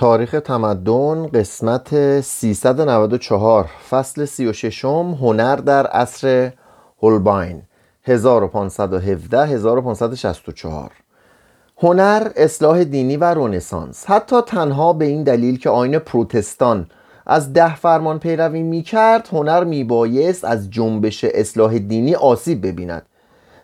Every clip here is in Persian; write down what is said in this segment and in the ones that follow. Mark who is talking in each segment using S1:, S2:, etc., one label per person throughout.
S1: تاریخ تمدن قسمت 394 فصل 36 هنر در عصر هولباین. 1517 1564 هنر اصلاح دینی و رونسانس حتی تنها به این دلیل که آین پروتستان از ده فرمان پیروی می کرد هنر می بایست از جنبش اصلاح دینی آسیب ببیند.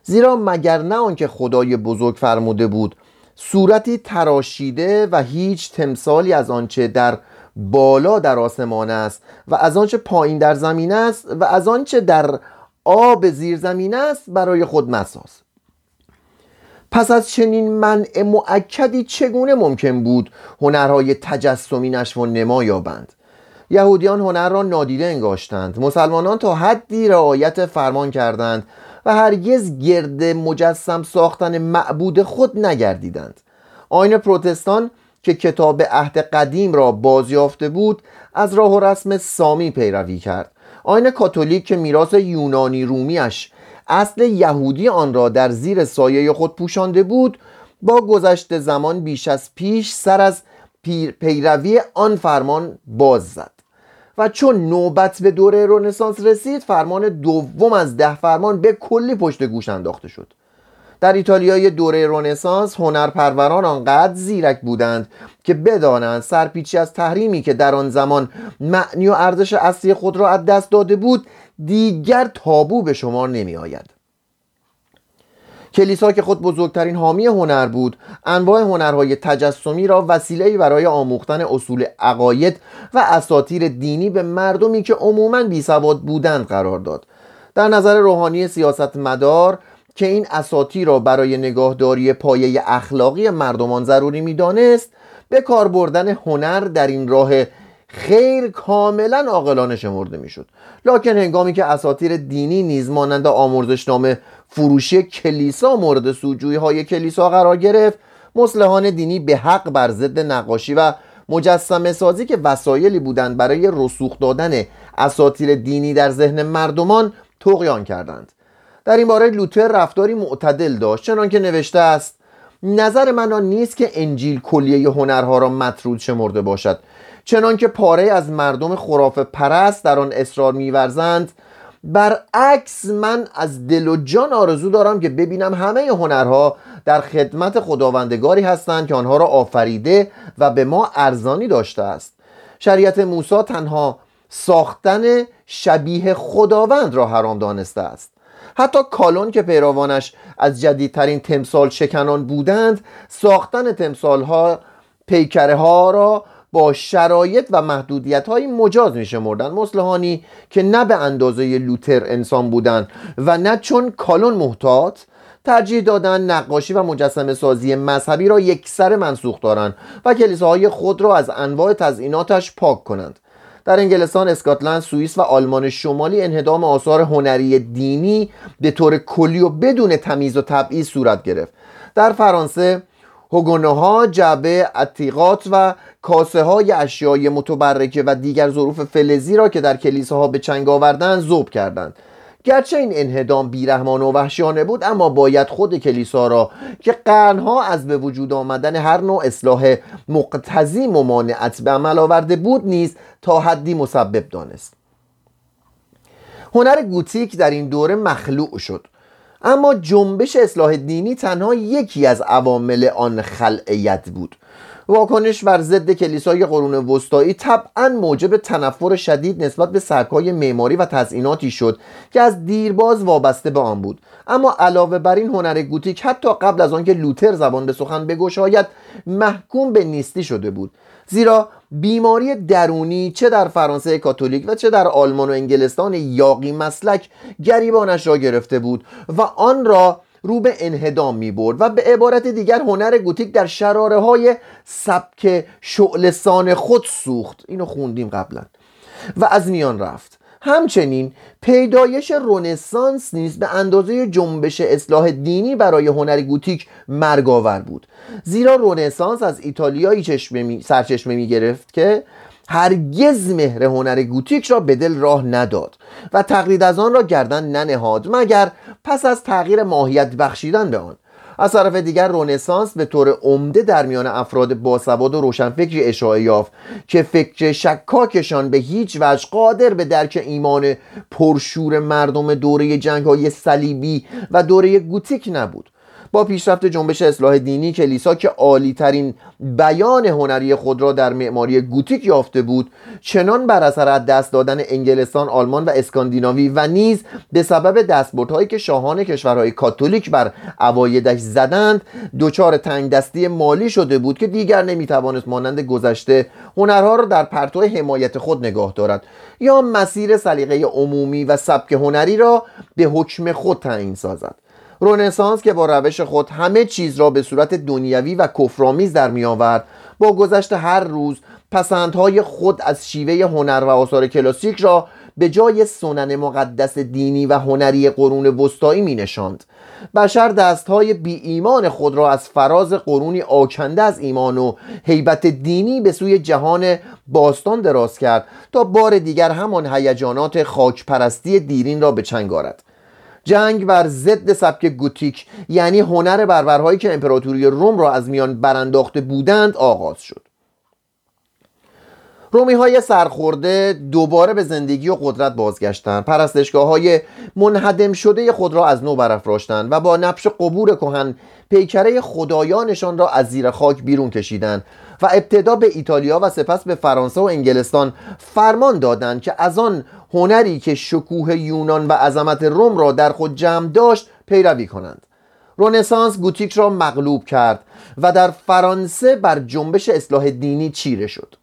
S1: زیرا مگر نه آنکه خدای بزرگ فرموده بود صورتی تراشیده و هیچ تمثالی از آنچه در بالا در آسمان است و از آنچه پایین در زمین است و از آنچه در آب زیر زمین است برای خود مساز. پس از چنین منع معکدی چگونه ممکن بود هنرهای تجسمی نشو و نما یابند؟ یهودیان هنر را نادیده انگاشتند. مسلمانان تا حدی رعایت فرمان کردند و هرگز گرد مجسم ساختن معبود خود نگردیدند. آین پروتستان که کتاب عهد قدیم را بازیافته بود از راه و رسم سامی پیروی کرد. آین کاتولیک که میراث یونانی رومیش اصل یهودی آن را در زیر سایه خود پوشانده بود با گذشت زمان بیش از پیش سر از پیروی آن فرمان باز زد و چون نوبت به دوره رنسانس رسید فرمان دوم از ده فرمان به کلی پشت گوش انداخته شد. در ایتالیای دوره رنسانس هنرپروران آنقدر زیرک بودند که بدانند سرپیچی از تحریمی که در آن زمان معنی و ارزش اصلی خود را از دست داده بود دیگر تابو به شمار نمی آید کلیسا که خود بزرگترین حامی هنر بود انواع هنرهای تجسمی را وسیله‌ای برای آموختن اصول عقاید و اساطیر دینی به مردمی که عموما بیسواد بودند قرار داد. در نظر روحانی سیاست مدار که این اساطیر را برای نگاهداری پایه اخلاقی مردمان ضروری می‌دانست به کار بردن هنر در این راه خیر کاملا عاقلانه شمرده می‌شد. لکن هنگامی که اساطیر دینی نیز مانند آمرزشنامه فروشی کلیسا مورد سوجوی های کلیسا قرار گرفت مسلحان دینی به حق بر ضد نقاشی و مجسمه سازی که وسایلی بودند برای رسوخ دادن اساطیر دینی در ذهن مردمان تقیان کردند. در این باره لوتر رفتاری معتدل داشت چنان که نوشته است نظر من آن نیست که انجیل کلیه هنرها را مطرود شمرده باشد. چنان که پاره از مردم خرافه پرست در آن اصرار میورزند برعکس من از دل و جان آرزو دارم که ببینم همه هنرها در خدمت خداوندگاری هستند که آنها را آفریده و به ما ارزانی داشته است. شریعت موسی تنها ساختن شبیه خداوند را حرام دانسته است. حتی کالون که پیروانش از جدیدترین تمثال شکنان بودند ساختن تمثال ها پیکره ها را با شرایط و محدودیت های مجاز می شمردن مسلحانی که نه به اندازه لوتر انسان بودند و نه چون کالون محتاط ترجیح دادن نقاشی و مجسمه سازی مذهبی را یکسر منسوخ دارند و کلیساهای خود را از انواع تزئیناتش پاک کنند. در انگلستان، اسکاتلند، سوئیس و آلمان شمالی انهدام آثار هنری دینی به طور کلی و بدون تمیز و تبعیض صورت گرفت. در فرانسه هگونوها جعبه عتیقات و کاسه های اشیای متبرکه و دیگر ظروف فلزی را که در کلیساها به چنگ آوردن ذوب کردند. گرچه این انهدام بیرحمان و وحشیانه بود اما باید خود کلیسا را که قرنها از به وجود آمدن هر نوع اصلاح مقتضی ممانعت به عمل آورده بود نیز تا حدی مسبب دانست. هنر گوتیک در این دوره مخلوع شد. اما جنبش اصلاح دینی تنها یکی از عوامل آن خلعیت بود. واکنش بر ضد کلیسای قرون وسطایی طبعا موجب تنفر شدید نسبت به سرکای معماری و تزئیناتی شد که از دیرباز وابسته به آن بود. اما علاوه بر این هنر گوتیک حتی قبل از آنکه لوتر زبان به سخن بگشاید محکوم به نیستی شده بود. زیرا بیماری درونی چه در فرانسه کاتولیک و چه در آلمان و انگلستان یاقی مسلک گریبانش را گرفته بود و آن را رو به انهدام می برد و به عبارت دیگر هنر گوتیک در شراره های سبک شعلسان خود سوخت. اینو خوندیم قبلا. و از میان رفت. همچنین پیدایش رونسانس نیز به اندازه جنبش اصلاح دینی برای هنر گوتیک مرگاور بود. زیرا رونسانس از ایتالیایی چشمه سرچشمه می گرفت که هرگز مهر هنر گوتیک را به دل راه نداد و تقلید از آن را گردن ننهاد مگر پس از تغییر ماهیت بخشیدن به آن. از طرف دیگر رونسانس به طور عمده در میان افراد باسواد و روشنفکری اشاعه یافت که فکر شکاکشان به هیچ وجه قادر به درک ایمان پرشور مردم دوره جنگ های صلیبی و دوره گوتیک نبود. با پیشرفت جنبش اصلاح دینی کلیسا که عالی ترین بیان هنری خود را در معماری گوتیک یافته بود چنان بر اثر دست دادن انگلستان آلمان و اسکاندیناوی و نیز به سبب دستبردهایی که شاهان کشورهای کاتولیک بر اوایدش زدند دچار تنگ دستی مالی شده بود که دیگر نمی‌توانست مانند گذشته هنرها را در پرتو حمایت خود نگاه دارد. یا مسیر سلیقه عمومی و سبک هنری را به حکم خود تعیین سازد. رونسانس که با روش خود همه چیز را به صورت دنیوی و کفرآمیز در می آورد با گذشت هر روز پسندهای خود از شیوه هنر و آثار کلاسیک را به جای سنن مقدس دینی و هنری قرون وسطایی می نشاند. بشر دستهای بی ایمان خود را از فراز قرونی آکنده از ایمان و حیبت دینی به سوی جهان باستان دراز کرد تا بار دیگر همان هیجانات خاکپرستی دیرین را به چنگ آرد. جنگ بر ضد سبک گوتیک یعنی هنر بربرهایی که امپراتوری روم را از میان برانداخته بودند آغاز شد. رومی های سرخورده دوباره به زندگی و قدرت بازگشتند. پرستشگاه های منهدم شده خود را از نو برافراشتند و با نبش قبور کهن پیکره خدایانشان را از زیر خاک بیرون کشیدند و ابتدا به ایتالیا و سپس به فرانسه و انگلستان فرمان دادند که از آن هنری که شکوه یونان و عظمت روم را در خود جمع داشت پیروی کنند. رونسانس گوتیک را مغلوب کرد و در فرانسه بر جنبش اصلاح دینی چیره شد.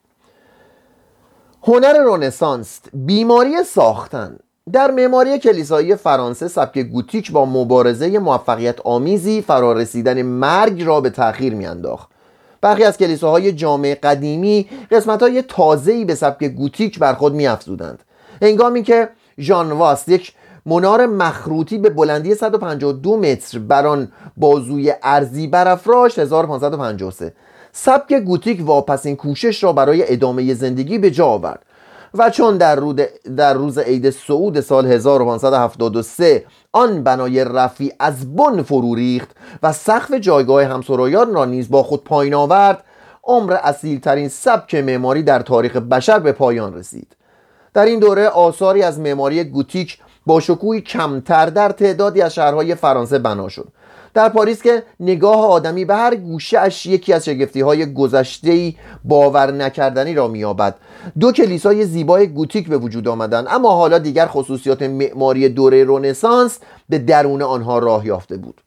S1: هنر رونسانس بیماری ساختن. در معماری کلیسایی فرانسه سبک گوتیک با مبارزه موفقیت آمیزی فرارسیدن مرگ را به تأخیر میانداخت. برخی از کلیساهای جامعه قدیمی قسمت های تازه‌ای به سبک گوتیک بر خود میافزودند. هنگامی که ژان واست یک منار مخروطی به بلندی 152 متر بر آن بازوی ارزی برافراشت 1553 سبک گوتیک واپسین کوشش را برای ادامه زندگی به جا آورد و چون در, در روز عید سعود سال 1573 آن بنای رفی از بن فرو ریخت و سقف جایگاه همسرایان را نیز با خود پایین آورد عمر ترین سبک معماری در تاریخ بشر به پایان رسید. در این دوره آثاری از معماری گوتیک با شکوهی کمتر در تعدادی از شهرهای فرانسه بنا شد. در پاریس که نگاه آدمی به هر گوشه اش یکی از شگفتی های گذشته باور نکردنی را میابد دو کلیسای زیبای گوتیک به وجود آمدند اما حالا دیگر خصوصیات معماری دوره رنسانس به درون آنها راه یافته بود.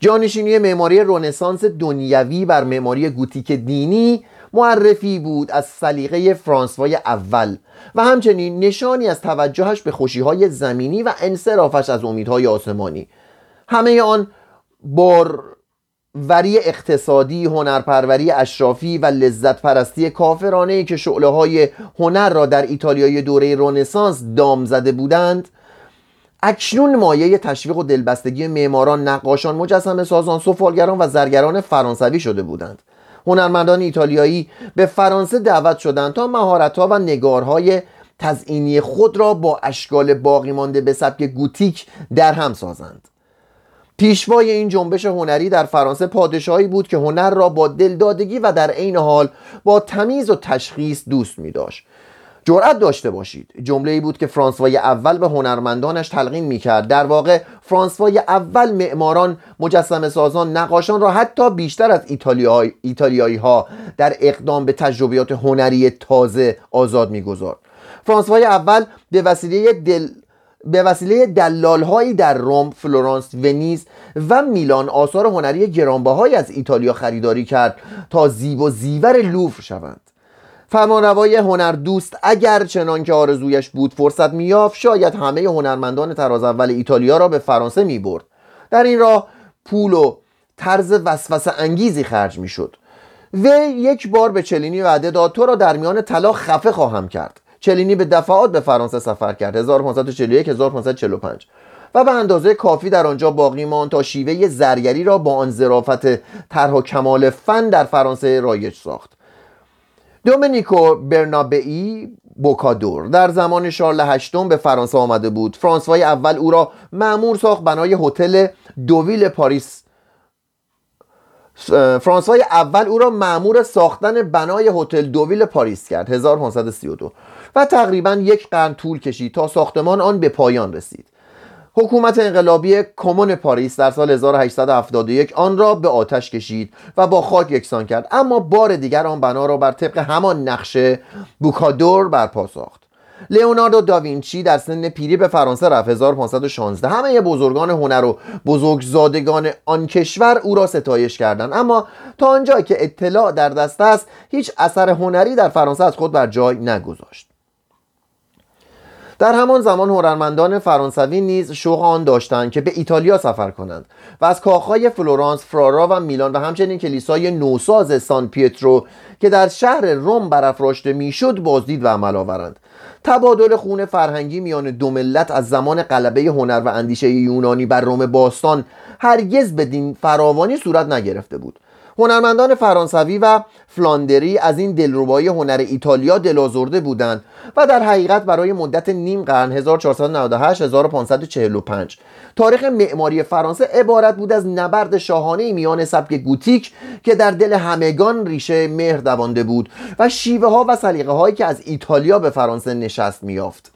S1: جانشینی معماری رنسانس دنیوی بر معماری گوتیک دینی معرفی بود از سلیقه فرانسوای اول و همچنین نشانی از توجهش به خوشیهای زمینی و انصرافش از امیدهای آسمانی. همه آن وری اقتصادی، هنرپروری اشرافی و لذت پرستی کافرانه که شعله های هنر را در ایتالیای دوره رونسانس دام زده بودند اکنون مایه تشویق و دلبستگی معماران، نقاشان، مجسمه سازان، سفالگران و زرگران فرانسوی شده بودند. هنرمندان ایتالیایی به فرانسه دعوت شدند تا مهارتها و نگارهای تزئینی خود را با اشکال باقی مانده به سبک گوتیک در هم سازند. پیشوای این جنبش هنری در فرانسه پادشاهی بود که هنر را با دلدادگی و در عین حال با تمیز و تشخیص دوست می داشت جرأت داشته باشید. جمله ای بود که فرانسوای اول به هنرمندانش تلقین می کرد در واقع فرانسوای اول معماران مجسم سازان نقاشان را حتی بیشتر از ایتالیایی, ایتالیایی ها در اقدام به تجربیات هنری تازه آزاد می‌گذارد فرانسوای اول به وسیله دل به وسیله دلالهایی در روم، فلورانس، ونیز و میلان آثار هنری گرانبهایی از ایتالیا خریداری کرد تا زیب و زیور لوفر شوند. فرمانروای هنر دوست اگر چنان که آرزویش بود فرصت میافت شاید همه هنرمندان تراز اول ایتالیا را به فرانسه می برد در این راه پول و طرز وسوسه انگیزی خرج می شد و یک بار به چلینی وعده داد تو را در میان طلا خفه خواهم کرد. چلینی به دفعات به فرانسه سفر کرد 1541 1545 و به اندازه کافی در آنجا باقی ماند تا شیوه زرگری را با آن ظرافت طرح و کمال فن در فرانسه رایج ساخت. دومنیکو برنابئی بوکادور. در زمان شارل هشتم به فرانسه آمده بود. فرانسوای اول او را معمور ساخت بنای هتل دوویل پاریس. فرانسوای اول او را معمور ساختن بنای هتل دوویل پاریس کرد. 1532 و تقریبا یک قرن طول کشید تا ساختمان آن به پایان رسید. حکومت انقلابی کمون پاریس در سال 1871 آن را به آتش کشید و با خاک یکسان کرد. اما بار دیگر آن بنا را بر طبق همان نقشه بوکادور برپا ساخت. لئوناردو داوینچی در سن پیری به فرانسه رفت. 1516 همه بزرگان هنر و بزرگزادگان آن کشور او را ستایش کردند. اما تا آنجا که اطلاع در دست است هیچ اثر هنری در فرانسه از خود بر جای نگذاشت. در همان زمان هنرمندان فرانسوی نیز شوق آن داشتند که به ایتالیا سفر کنند و از کاخهای فلورانس، فرارا و میلان و همچنین کلیسای نوساز سان پیترو که در شهر روم برافراشته می‌شد بازدید به عمل آورند. تبادل خون فرهنگی میان دو ملت از زمان غلبه هنر و اندیشه یونانی بر روم باستان هرگز بدین فراوانی صورت نگرفته بود. هنرمندان فرانسوی و فلاندری از این دلربایی هنر ایتالیا دلازرده بودند و در حقیقت برای مدت نیم قرن 1498 1545 تاریخ معماری فرانسه عبارت بود از نبرد شاهانه میان سبک گوتیک که در دل همگان ریشه مهر دوانده بود و شیوه ها و سلیقه هایی که از ایتالیا به فرانسه نشست میافت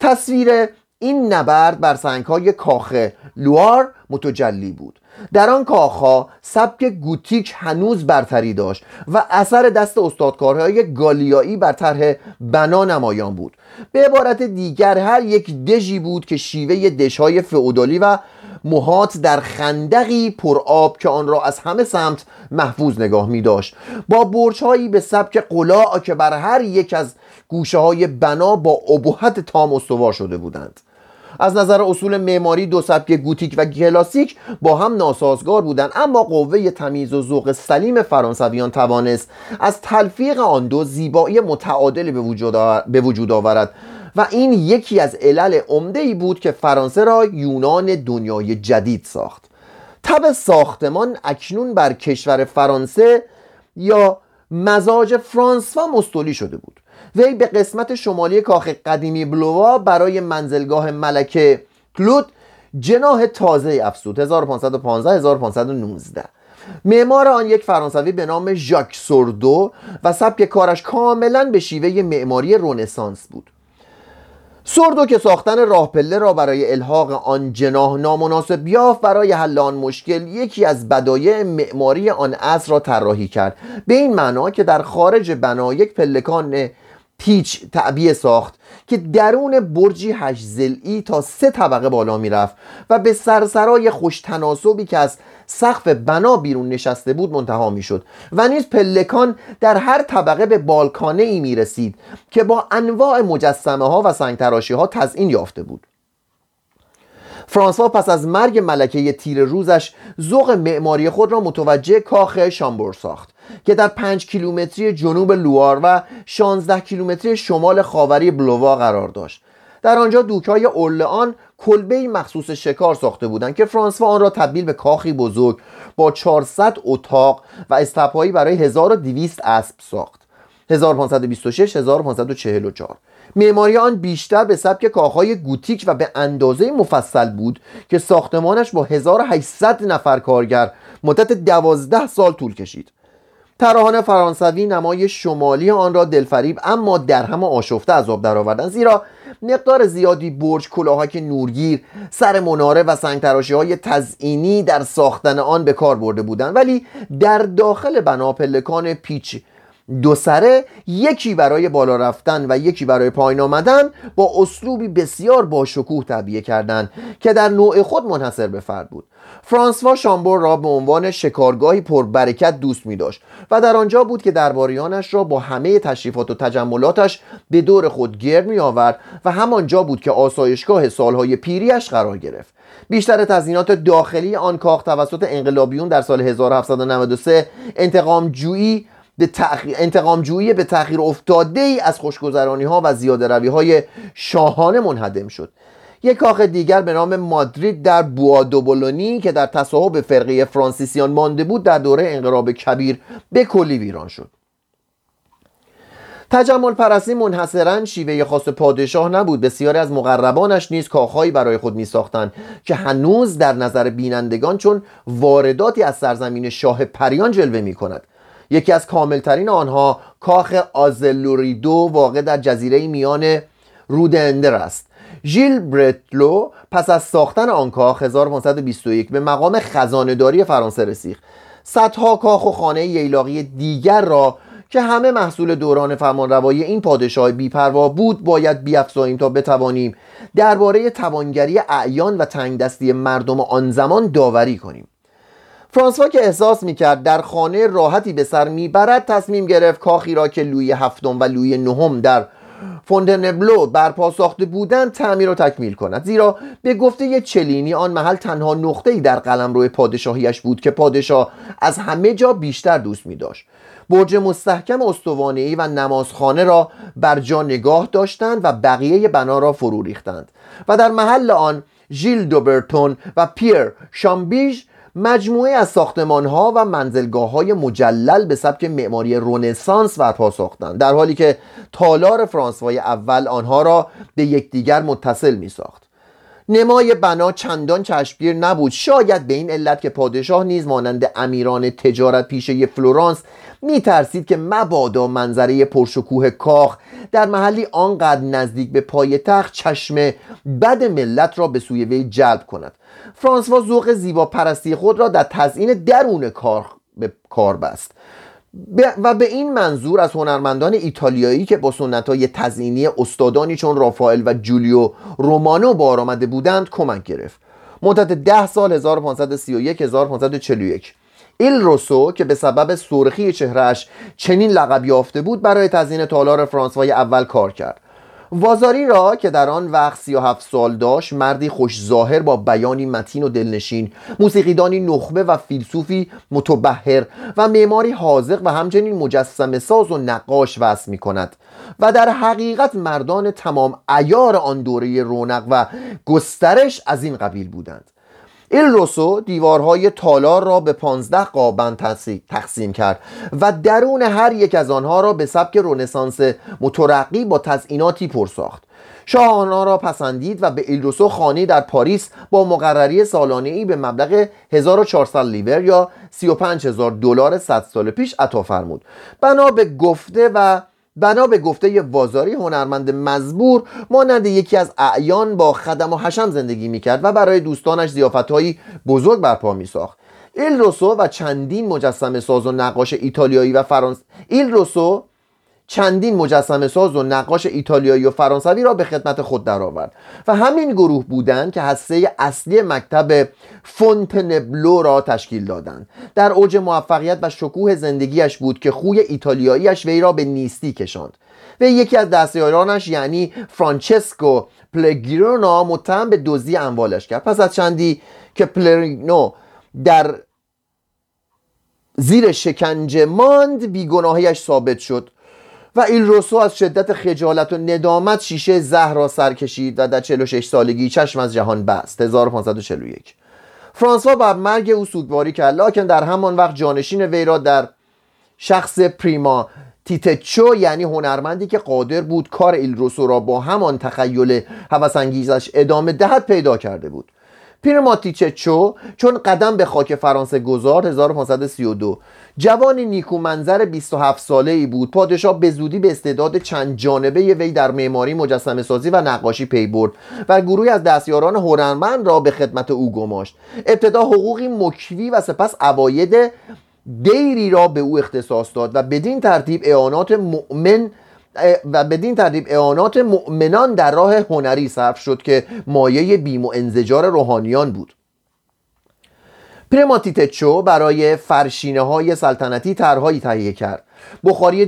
S1: تصویر این نبرد بر سنگ های کاخ لوار متجلی بود. در آن کاخها سبک گوتیک هنوز برتری داشت و اثر دست استادکارهای گالیایی بر طرح بنا نمایان بود. به عبارت دیگر هر یک دژی بود که شیوه دژهای فئودالی و محات در خندقی پر آب که آن را از همه سمت محفوظ نگاه می داشت. با برچهایی به سبک قلاع که بر هر یک از گوشه های بنا با ابهت تام استوار شده بودند. از نظر اصول معماری دو سبک گوتیک و کلاسیک با هم ناسازگار بودند اما قوه تمیز و ذوق سلیم فرانسویان توانست از تلفیق آن دو زیبایی متعادلی به وجود آورد و این یکی از علل عمده ای بود که فرانسه را یونان دنیای جدید ساخت. تب ساختمان اکنون بر کشور فرانسه یا مزاج فرانسوا مستولی شده بود. وی به قسمت شمالی کاخ قدیمی بلووا برای منزلگاه ملکه کلود جناه تازه افسود 1515 1519 معمار آن یک فرانسوی به نام ژاک سوردو و سبک کارش کاملا به شیوه معماری رونسانس بود. سردو که ساختن راه پله را برای الحاق آن جناه نامناسب یافت برای حل آن مشکل یکی از بدایع معماری آن عصر را طراحی کرد. به این معنا که در خارج بنا یک پلکان پیچ تعبیه ساخت که درون برجی هشت زلی تا سه طبقه بالا می‌رفت و به سرسرای خوشتناسبی که از سقف بنا بیرون نشسته بود منتها می‌شد و نیز پلکان در هر طبقه به بالکانه ای می رسید که با انواع مجسمه ها و سنگتراشی ها تزئین یافته بود. فرانسوا پس از مرگ ملکه تیر روزش ذوق معماری خود را متوجه کاخ شامبور ساخت. که در 5 کیلومتری جنوب لوار و 16 کیلومتری شمال خاوری بلووا قرار داشت. در آنجا دوکای اورلئان کلبه مخصوص شکار ساخته بودند که فرانسوا آن را تبدیل به کاخی بزرگ با 400 اتاق و استپایی برای 1200 اسب ساخت. 1526 1544 معماری آن بیشتر به سبک کاخهای گوتیک و به اندازه مفصل بود که ساختمانش با 1800 نفر کارگر مدت دوازده سال طول کشید. طراحان فرانسوی نمای شمالی آن را دلفریب اما در همه آشفته از آب درآوردند زیرا مقدار زیادی برج کلاهک نورگیر سر مناره و سنگتراشی های تزئینی در ساختن آن به کار برده بودند. ولی در داخل بنا پلکان پیچ دو سره یکی برای بالا رفتن و یکی برای پایین آمدن با اسلوبی بسیار با شکوه تعبیه کردند که در نوع خود منحصر به فرد بود. فرانسوا شامبور را به عنوان شکارگاهی پربرکت دوست می داشت و در آنجا بود که درباریانش را با همه تشریفات و تجملاتش به دور خود گرد می آورد و همانجا بود که آسایشگاه سالهای پیریش قرار گرفت. بیشتر تزیینات داخلی آن کاخ توسط انقلابیون در سال 1793 انتقام جویی به انتقام جویی به تأخیر افتاده ای از خوشگذرانی ها و زیاده روی های شاهانه منهدم شد. یک کاخ دیگر به نام مادرید در بوادوبولونی که در تصاحب فرقه فرانسیسیان مانده بود در دوره انقلاب کبیر به کلی ویران شد. تجمل پرستی منحصرا شیوه خاص پادشاه نبود. بسیاری از مقربانش نیز کاخهایی برای خود می ساختند که هنوز در نظر بینندگان چون وارداتی از سرزمین شاه پریان جلوه می کند یکی از کاملترین آنها کاخ آزلوریدو واقع در جزیره میان رودندر است. ژیل برتلو پس از ساختن آن کاخ 1521 به مقام خزانهداری فرانسه رسید. صدها کاخ و خانه ییلاقی دیگر را که همه محصول دوران فرمانروایی این پادشاه بیپروا بود باید بیافزاییم تا بتوانیم درباره توانگری اعیان و تنگدستی مردم آن زمان داوری کنیم. فرانسوا که احساس می‌کرد در خانه راحتی به سر می‌برد تصمیم گرفت کاخی را که لوی هفتم و لوی نهم در فوندنبلو برپا ساخته بودند تعمیر و تکمیل کند. زیرا به گفته چلینی آن محل تنها نقطه‌ای در قلمرو پادشاهیش بود که پادشاه از همه جا بیشتر دوست می داشت برج مستحکم استوانهای و نمازخانه را بر جا نگاه داشتند و بقیه بنا را فرو ریختند. و در محل آن ژیل دوبرتون و پیر شامبیژ مجموعه از ساختمان ها و منزلگاه های مجلل به سبک معماری رونسانس برپا ساختند در حالی که تالار فرانسوای اول آنها را به یکدیگر متصل می ساخت نمای بنا چندان چشمگیر نبود. شاید به این علت که پادشاه نیز مانند امیران تجارت پیشه فلورانس می ترسید که مبادا منظره پرشکوه کاخ در محلی آنقدر نزدیک به پای تخت چشم بد ملت را به سوی وی جلب کند. فرانسوا ذوق زیبا پرستی خود را در تزیین درون کار به کار بست. و به این منظور از هنرمندان ایتالیایی که با سنت های تزینی استادانی چون رافائل و جولیو رومانو بار آمده بودند کمک گرفت. مدت ده سال 1531 1541 ایل روسو که به سبب سرخی چهرهش چنین لقب یافته بود برای تزیین تالار فرانسوای اول کار کرد. وازاری را که در آن وقت 37 سال داشت مردی خوش ظاهر با بیانی متین و دلنشین موسیقیدانی نخبه و فیلسوفی متبهر و معماری حاضق و همچنین مجسم ساز و نقاش وصف می کند و در حقیقت مردان تمام ایار آن دوره رونق و گسترش از این قبیل بودند. ایل روسو دیوارهای تالار را به پانزده قابند تقسیم کرد و درون هر یک از آنها را به سبک رونسانس مترقی با تزئیناتی پرساخت شاه آنها را پسندید و به ایلروسو خانه در پاریس با مقرری سالانه ای به مبلغ 1400 لیور یا 35000 دلار 100 سال پیش عطا فرمود. بنا به گفته و بنا به گفته وازاری هنرمند مزبور مانند یکی از اعیان با خدم و حشم زندگی می‌کرد و برای دوستانش زیافتهایی بزرگ برپا میساخت. ایل روسو و چندین مجسم ساز و نقاش ایتالیایی و فرانس ایل روسو چندین مجسمه ساز و نقاش ایتالیایی و فرانسوی را به خدمت خود درآورد و همین گروه بودند که هسته اصلی مکتب فونتنبلو را تشکیل دادند. در اوج موفقیت و شکوه زندگیش بود که خوی ایتالیاییش وی را به نیستی کشاند. و یکی از دستیارانش یعنی فرانچسکو پلگیرونا متهم به دزدی اموالش کرد. پس از چندی که پلرینو در زیر شکنجه ماند بیگناهیش ثابت شد. و ایل روسو از شدت خجالت و ندامت شیشه زهر را سر کشید و در 46 سالگی چشم از جهان بست. 1541 فرانسوا بر مرگ او سوگواری کرد. لکن در همان وقت جانشین وی را در شخص پریما تیتچو یعنی هنرمندی که قادر بود کار ایل روسو را با همان تخیل هوسانگیزش ادامه دهد پیدا کرده بود. پیرماتیچچو چون قدم به خاک فرانسه گذار 1532 جوان نیکو منظر 27 ساله ای بود. پادشاه به زودی به استعداد چند جانبه وی در معماری مجسمه سازی و نقاشی پی برد و گروهی از دستیاران هنرمند را به خدمت او گماشت. ابتدا حقوقی مکوی و سپس عواید دیری را به او اختصاص داد و بدین ترتیب اعانات مؤمن و بدین ترتیب اعانات مؤمنان در راه هنری صرف شد که مایه بیم و انزجار روحانیان بود. پرماتیتچو برای فرشینه های سلطنتی طرحهایی تهیه کرد. بخاری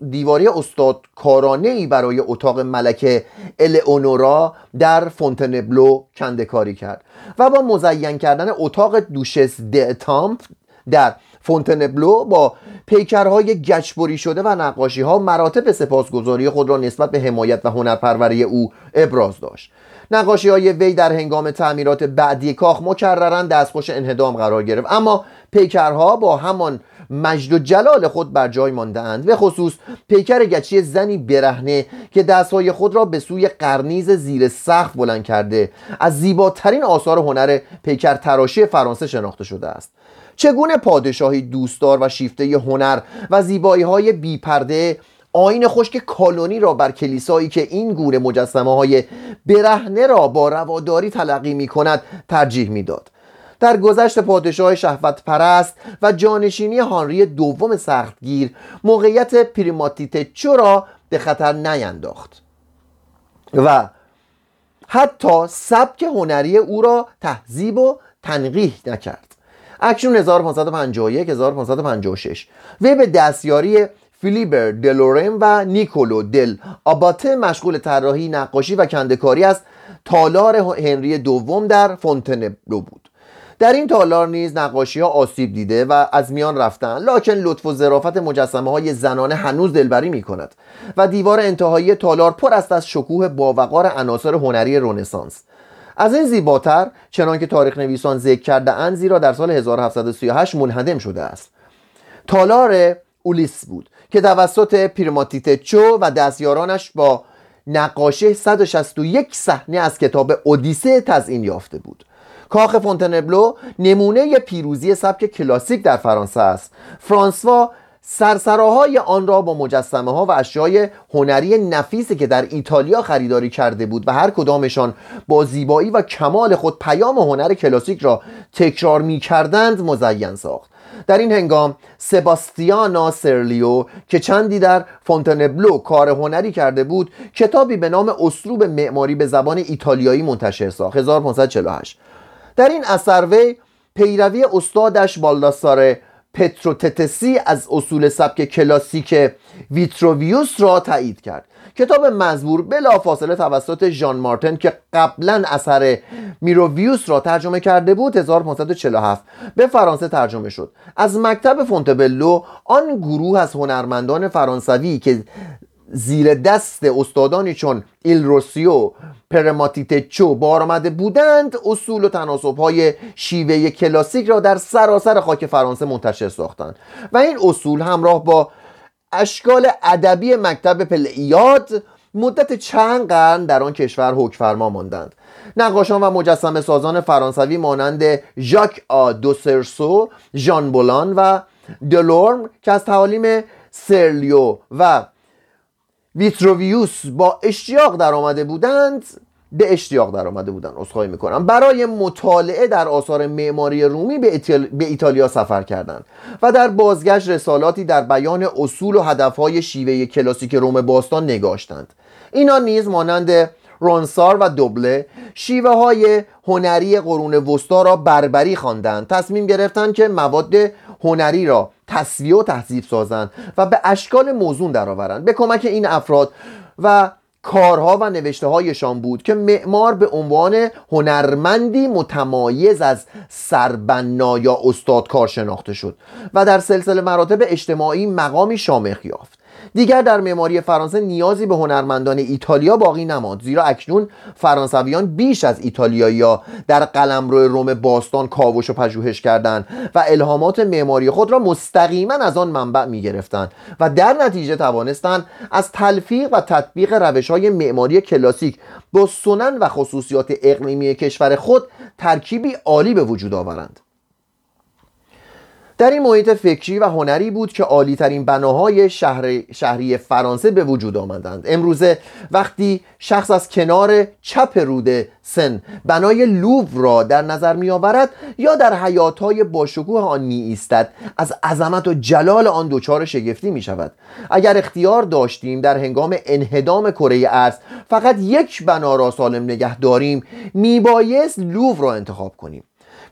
S1: دیواری, استاد کارانه ای برای اتاق ملکه الئونورا در فونتنبلو کنده کاری کرد و با مزین کردن اتاق دوشس تامپ در فونتنبلو با پیکرهای گچبری شده و نقاشی ها مراتب سپاسگزاری خود را نسبت به حمایت و هنرپروری او ابراز داشت. نقاشی های وی در هنگام تعمیرات بعدی کاخ مکررا دستخوش انهدام قرار گرفت. اما پیکرها با همان مجد و جلال خود بر جای ماندهاند. به خصوص پیکر گچی زنی برهنه که دستهای خود را به سوی قرنیز زیر سقف بلند کرده از زیباترین آثار هنر پیکر تراشی فرانسه شناخته شده است. چگونه پادشاهی دوستدار و شیفته هنر و زیبایی های بیپرده آین خشک کالونی را بر کلیسایی که این گونه مجسمه های برهنه را با رواداری تلقی می کند ترجیح می‌داد. در گذشت پادشاه شهوت پرست و جانشینی هانری دوم سختگیر موقعیت پریماتیت را به خطر نینداخت و حتی سبک هنری او را تهذیب و تنقیح نکرد اکنون 1551 1556 وی به دستیاری فیلیبر دلورم و نیکولو دل. آباته مشغول طراحی نقاشی و کندکاری است. تالار هنری دوم در فونتنبلو بود. در این تالار نیز نقاشی ها آسیب دیده و از میان رفتن. لکن لطف و ظرافت مجسمه های زنانه هنوز دلبری می کند و دیوار انتهایی تالار پر است از شکوه باوقار عناصر هنری رونسانس از این زیباتر چنانکه تاریخ نویسان ذکر کرده اند زیرا در سال 1738 منهدم شده است. تالار اولیس بود که توسط پیرماتیت چو و دستیارانش با نقاشی 161 صحنه از کتاب اودیسه تزئین یافته بود. کاخ فونتنبلو نمونه پیروزی سبک کلاسیک در فرانسه است. فرانسوا سرسراهای آن را با مجسمه ها و اشیای هنری نفیسی که در ایتالیا خریداری کرده بود و هر کدامشان با زیبایی و کمال خود پیام هنر کلاسیک را تکرار می کردند مزین ساخت. در این هنگام سباستیانا سرلیو که چندی در فونتنبلو کار هنری کرده بود کتابی به نام اسلوب معماری به زبان ایتالیایی منتشر ساخت. 1548 در این اثر وی پیروی استادش بالداساره پروتتسی از اصول سبک کلاسیک ویتروویوس را تایید کرد. کتاب مزبور بلافاصله توسط ژان مارتن که قبلا اثر ویتروویوس را ترجمه کرده بود 1547 به فرانسه ترجمه شد. از مکتب فونتنبلو آن گروه از هنرمندان فرانسوی که زیر دست استادانی چون ایل روسو پرماتیتچو بار آمده بودند اصول و تناسب های شیوه کلاسیک را در سراسر خاک فرانسه منتشر ساختند. و این اصول همراه با اشکال ادبی مکتب پلیاد مدت چند قرن در آن کشور حکفرما ماندند. نقاشان و مجسم سازان فرانسوی مانند ژاک آ دوسرسو ژان بولان و دلورم که از تعالیم سرلیو و ویتروویوس با اشتیاق در آمده بودند به اشتیاق در آمده بودند اصخایی می‌کنم. برای مطالعه در آثار معماری رومی به, به ایتالیا سفر کردند و در بازگشت رسالاتی در بیان اصول و هدفهای شیوه کلاسیک روم باستان نگاشتند. اینا نیز مانند رونسار و دوبله شیوه های هنری قرون وسطا را بربری خواندند. تصمیم گرفتند که مواد هنری را تصویه و تحذیب سازند و به اشکال موزون درآورند به کمک این افراد و کارها و نوشته هایشان بود که معمار به عنوان هنرمندی متمایز از سربنا یا استادکار شناخته شد و در سلسله مراتب اجتماعی مقامی شامخ یافت. دیگر در معماری فرانسه نیازی به هنرمندان ایتالیا باقی نماند. زیرا اکنون فرانسویان بیش از ایتالیایی‌ها در قلمرو روم باستان کاوش و پژوهش کردند و الهامات معماری خود را مستقیما از آن منبع می‌گرفتند و در نتیجه توانستند از تلفیق و تطبیق روش های معماری کلاسیک با سنن و خصوصیات اقلیمی کشور خود ترکیبی عالی به وجود آورند. در این محیط فکری و هنری بود که عالی ترین بناهای شهر شهری فرانسه به وجود آمدند. امروزه وقتی شخص از کنار چپ رود سن بنای لوور را در نظر می آورد یا در حیاتهای باشکوه آن می ایستد از عظمت و جلال آن دچار شگفتی می شود اگر اختیار داشتیم در هنگام انهدام کره ارز فقط یک بنا را سالم نگه داریم می بایست لوور را انتخاب کنیم.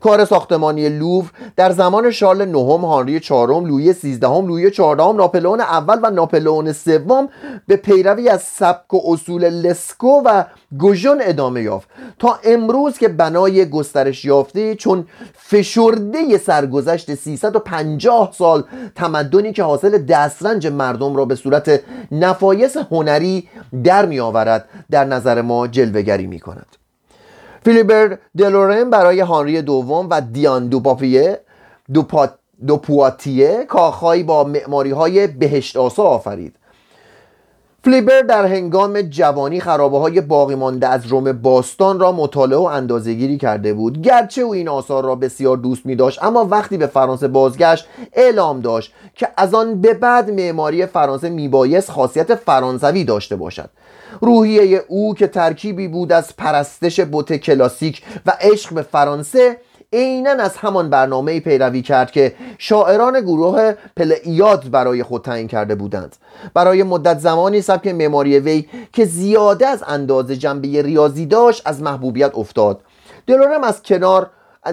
S1: کار ساختمانی لوور در زمان شارل نهم هانری چهارم لویی سیزدهم لویی چهاردهم ناپلئون اول و ناپلئون سوم به پیروی از سبک و اصول لسکو و گوژون ادامه یافت. تا امروز که بنای گسترش یافته چون فشرده سرگذشت 350 سال تمدنی که حاصل دسترنج مردم را به صورت نفایس هنری در می آورد در نظر ما جلوگری می کند فیلیبر دلورن برای هانری دوم و دیان دوپاپیه دوپا دوپواتیه کاخهایی با معماری های بهشت آسا آفرید. فلیبر در هنگام جوانی خرابه های باقی مانده از روم باستان را مطالعه و اندازهگیری کرده بود. گرچه او این آثار را بسیار دوست می داشت اما وقتی به فرانسه بازگشت اعلام داشت که از آن به بعد معماری فرانسه میبایست خاصیت فرانسوی داشته باشد. روحیه او که ترکیبی بود از پرستش بوت کلاسیک و عشق به فرانسه عینا از همان برنامه پیروی کرد که شاعران گروه پلیاد برای خود تعیین کرده بودند. برای مدت زمانی سبک معماری وی که زیاده از اندازه جنبه ریاضی داشت از محبوبیت افتاد. دلورم از کنار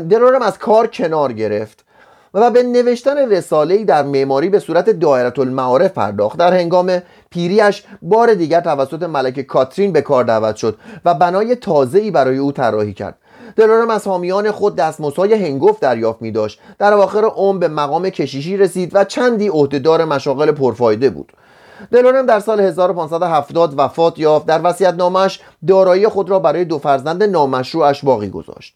S1: دلورم از کار کنار گرفت و به نوشتن رساله‌ای در معماری به صورت دایره المعارف پرداخت. در هنگام پیریش بار دیگر توسط ملکه کاترین به کار دعوت شد و بنای تازه‌ای برای او طراحی کرد. دلارم از حامیان خود دستمزدهای هنگفت دریافت می داشت در آخر عمر به مقام کشیشی رسید و چندی عهدهدار مشاغل پرفایده بود. دلورم در سال 1570 وفات یافت. در وصیت نامش دارایی خود را برای دو فرزند نامشروعش باقی گذاشت.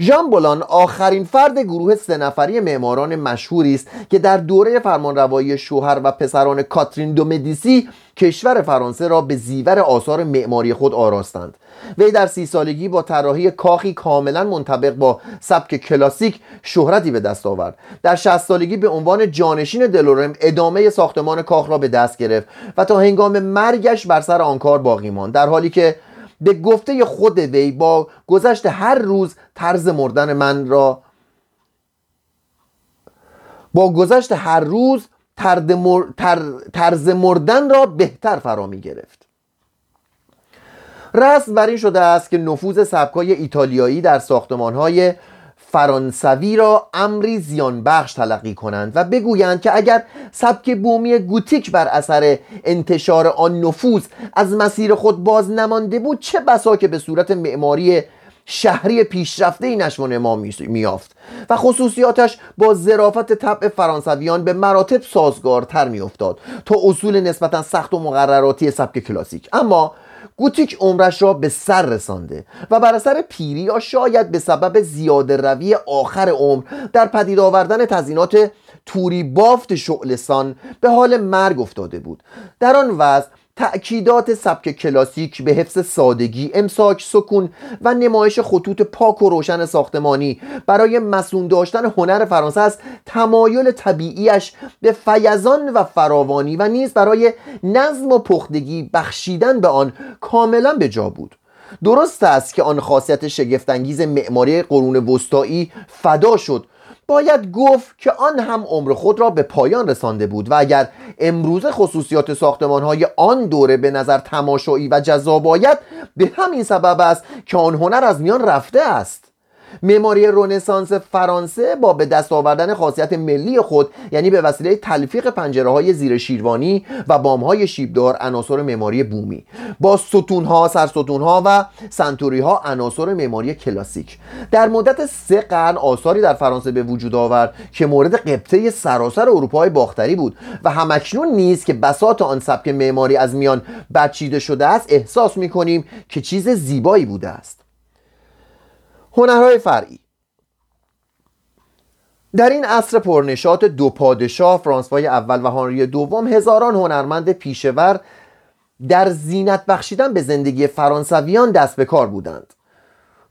S1: ژان بولان آخرین فرد گروه سه نفری معماران مشهوری است که در دوره فرمانروایی شوهر و پسران کاترین دو مدیسی کشور فرانسه را به زیور آثار معماری خود آراستند. وی در سی سالگی با طراحی کاخی کاملا منطبق با سبک کلاسیک شهرتی به دست آورد. در 60 سالگی به عنوان جانشین دلورم ادامه ساختمان کاخ را به دست گرفت و تا هنگام مرگش بر سر آن کار باقی ماند. در حالی که به گفته خود وی با گذشت هر روز طرز مردن من را. با گذشت هر روز طرز مردن را بهتر فرا می گرفت. رسم بر این شده است که نفوذ سبکای ایتالیایی در ساختمانهای فرانسوی را امری زیان بخش تلقی کنند و بگویند که اگر سبک بومی گوتیک بر اثر انتشار آن نفوذ از مسیر خود باز نمانده بود چه بسا که به صورت معماری شهری پیشرفته ای نشو نما میافت و خصوصیاتش با ظرافت طبع فرانسویان به مراتب سازگارتر میافتاد تا اصول نسبتا سخت و مقرراتی سبک کلاسیک. اما گوتیک عمرش را به سر رسانده و بر اثر پیری یا شاید به سبب زیاده روی آخر عمر در پدید آوردن تزینات توری بافت شعلسان به حال مرگ افتاده بود. در آن وضع تأکیدات سبک کلاسیک به حفظ سادگی، امساک، سکون و نمایش خطوط پاک و روشن ساختمانی. برای مسون داشتن هنر فرانسه است تمایل طبیعیش به فیضان و فراوانی و نیز برای نظم و پختگی بخشیدن به آن کاملا به جا بود. درست است که آن خاصیت شگفتانگیز معماری قرون وسطایی فدا شد باید گفت که آن هم عمر خود را به پایان رسانده بود و اگر امروز خصوصیات ساختمان های آن دوره به نظر تماشایی و جذاب آید به همین سبب است که آن هنر از میان رفته است. معماری رونسانس فرانسه با به دست آوردن خاصیت ملی خود یعنی به وسیله تلفیق پنجره های زیر شیروانی و بام های شیبدار عناصر معماری بومی. با ستون ها سرستون ها و سنتوری ها عناصر معماری کلاسیک. در مدت سه قرن آثاری در فرانسه به وجود آورد که مورد قبطه سراسر اروپای باختری بود و همکنون نیز که بساط آن سبک معماری از میان بچیده شده است احساس می کنیم که چیز زیبایی بوده است. هنرهای فرعی. در این عصر پرنشات دو پادشاه فرانسوای اول و هانری دوم هزاران هنرمند پیشور در زینت بخشیدن به زندگی فرانسویان دست به کار بودند.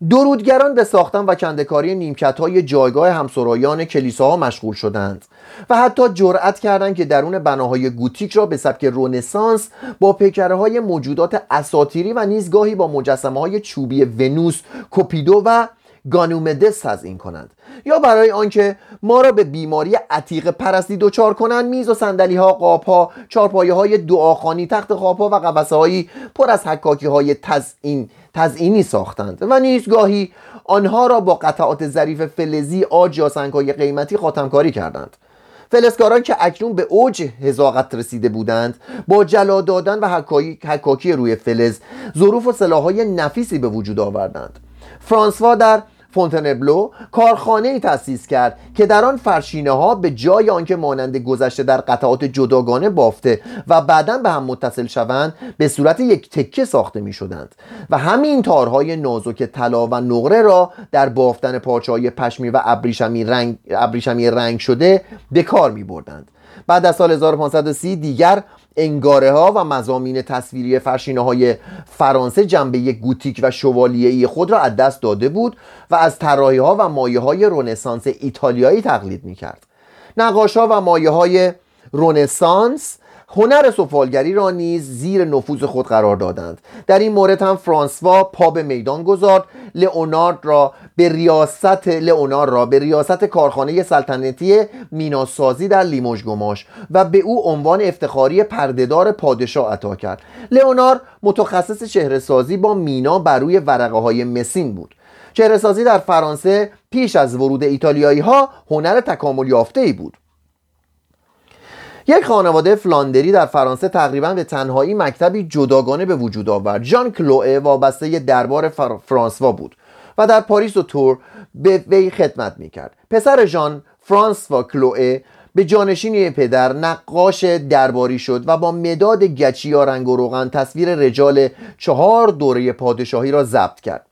S1: درودگران به ساختن و کندکاری نیمکت های جایگاه همسرایان کلیساها مشغول شدند و حتی جرأت کردند که درون بناهای گوتیک را به سبک رونسانس با پیکره های موجودات اساتیری و نیزگاهی با مجسمه های چوبی ونوس، کوپیدو و گانومدس این کنند. یا برای آنکه ما را به بیماری عتیق پرستی دچار کنند میز و صندلی ها قاب ها چارپایه های دعاخانی تخت خواب ها و قفسه هایی پر از حکاکی های تزئین تزئینی ساختند. و نیز گاهی آنها را با قطعات ظریف فلزی آج یا سنگهای قیمتی خاتمکاری کردند. فلزکاران که اکنون به اوج هزاقت رسیده بودند با جلا دادن و حکاکی روی فلز ظروف و سلاحهای نفیسی به وجود آوردند. فرانسوا در فونتنبلو کارخانه ای تأسیس کرد که در آن فرشینه ها به جای آنکه مانند گذشته در قطعات جداگانه بافته و بعدا به هم متصل شوند به صورت یک تکه ساخته می شدند و همین تارهای نازک طلا و نقره را در بافتن پارچه های پشمی و ابریشمی رنگ, ابریشمی رنگ شده به کار می بردند بعد از سال 1530 دیگر انگاره ها و مزامین تصویری فرشینه های فرانسه جنبه گوتیک و شوالیه‌ای خود را از دست داده بود و از طراحی ها و مایه های رونسانس ایتالیایی تقلید می کرد نقاش ها و مایه های رونسانس هنر سفالگری را نیز زیر نفوذ خود قرار دادند. در این مورد هم فرانسوا پا به میدان گذارد لئونارد را به ریاست لئونارد را به ریاست کارخانه سلطنتی میناسازی در لیموژ گماش و به او عنوان افتخاری پردهدار پادشاه عطا کرد. لئونارد متخصص چهرهسازی با مینا بر روی ورقه های مسین بود. چهرهسازی در فرانسه پیش از ورود ایتالیایی ها هنر تکامل یافته ای بود. یک خانواده فلاندری در فرانسه تقریبا به تنهایی مکتبی جداگانه به وجود آورد. ژان کلوئه وابسته دربار فرانسوا بود و در پاریس و تور به وی خدمت می‌کرد. پسر ژان فرانسوا کلوئه به جانشینی پدر نقاش درباری شد و با مداد گچی یا رنگ و روغن تصویر رجال چهار دوره پادشاهی را ضبط کرد.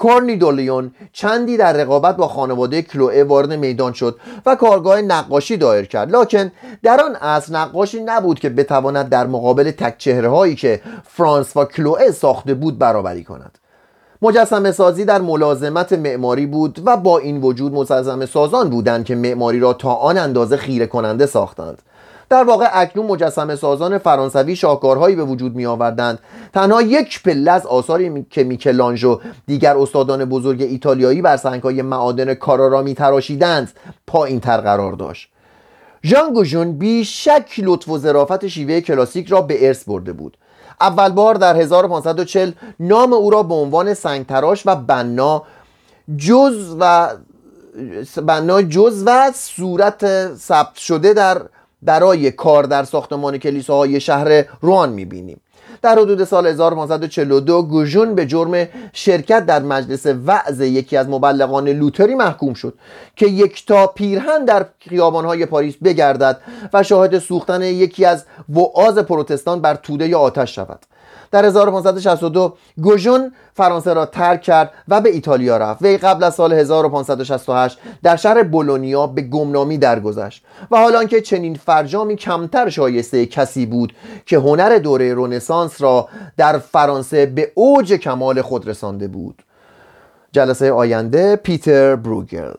S1: کورنیدولیون چندی در رقابت با خانواده کلوئه وارد میدان شد و کارگاه نقاشی دایر کرد. لکن در آن اصل نقاشی نبود که بتواند در مقابل تک چهره هایی که فرانس و کلوئه ساخته بود برابری کند. مجسمه سازی در ملازمت معماری بود و با این وجود مجسمه سازان بودند که معماری را تا آن اندازه خیره کننده ساختند. در واقع اکنون مجسمه سازان فرانسوی شاهکارهایی به وجود می آوردند تنها یک پله از آثاری که میکلانژ و دیگر استادان بزرگ ایتالیایی بر سنگهای معادن کارارا می تراشیدند پایین تر قرار داشت. ژان گوژون بیشک لطف و ظرافت شیوه کلاسیک را به ارث برده بود. اول بار در 1540 نام او را به عنوان سنگتراش و بنا جز و بنا جز و صورت ثبت شده در برای کار در ساختمان کلیساهای شهر روان می‌بینیم. در حدود سال 1542 گوژون به جرم شرکت در مجلس وعظ یکی از مبلغان لوتری محکوم شد که یکتا پیرهن در خیابانهای پاریس بگردد و شاهد سوختن یکی از وعاز پروتستان بر توده آتش شود. در 1562 گوژون فرانسه را ترک کرد و به ایتالیا رفت. وی قبل از سال 1568 در شهر بولونیا به گمنامی درگذشت و حالا که چنین فرجامی کمتر شایسته کسی بود که هنر دوره رونسانس را در فرانسه به اوج کمال خود رسانده بود. جلسه آینده پیتر بروگل.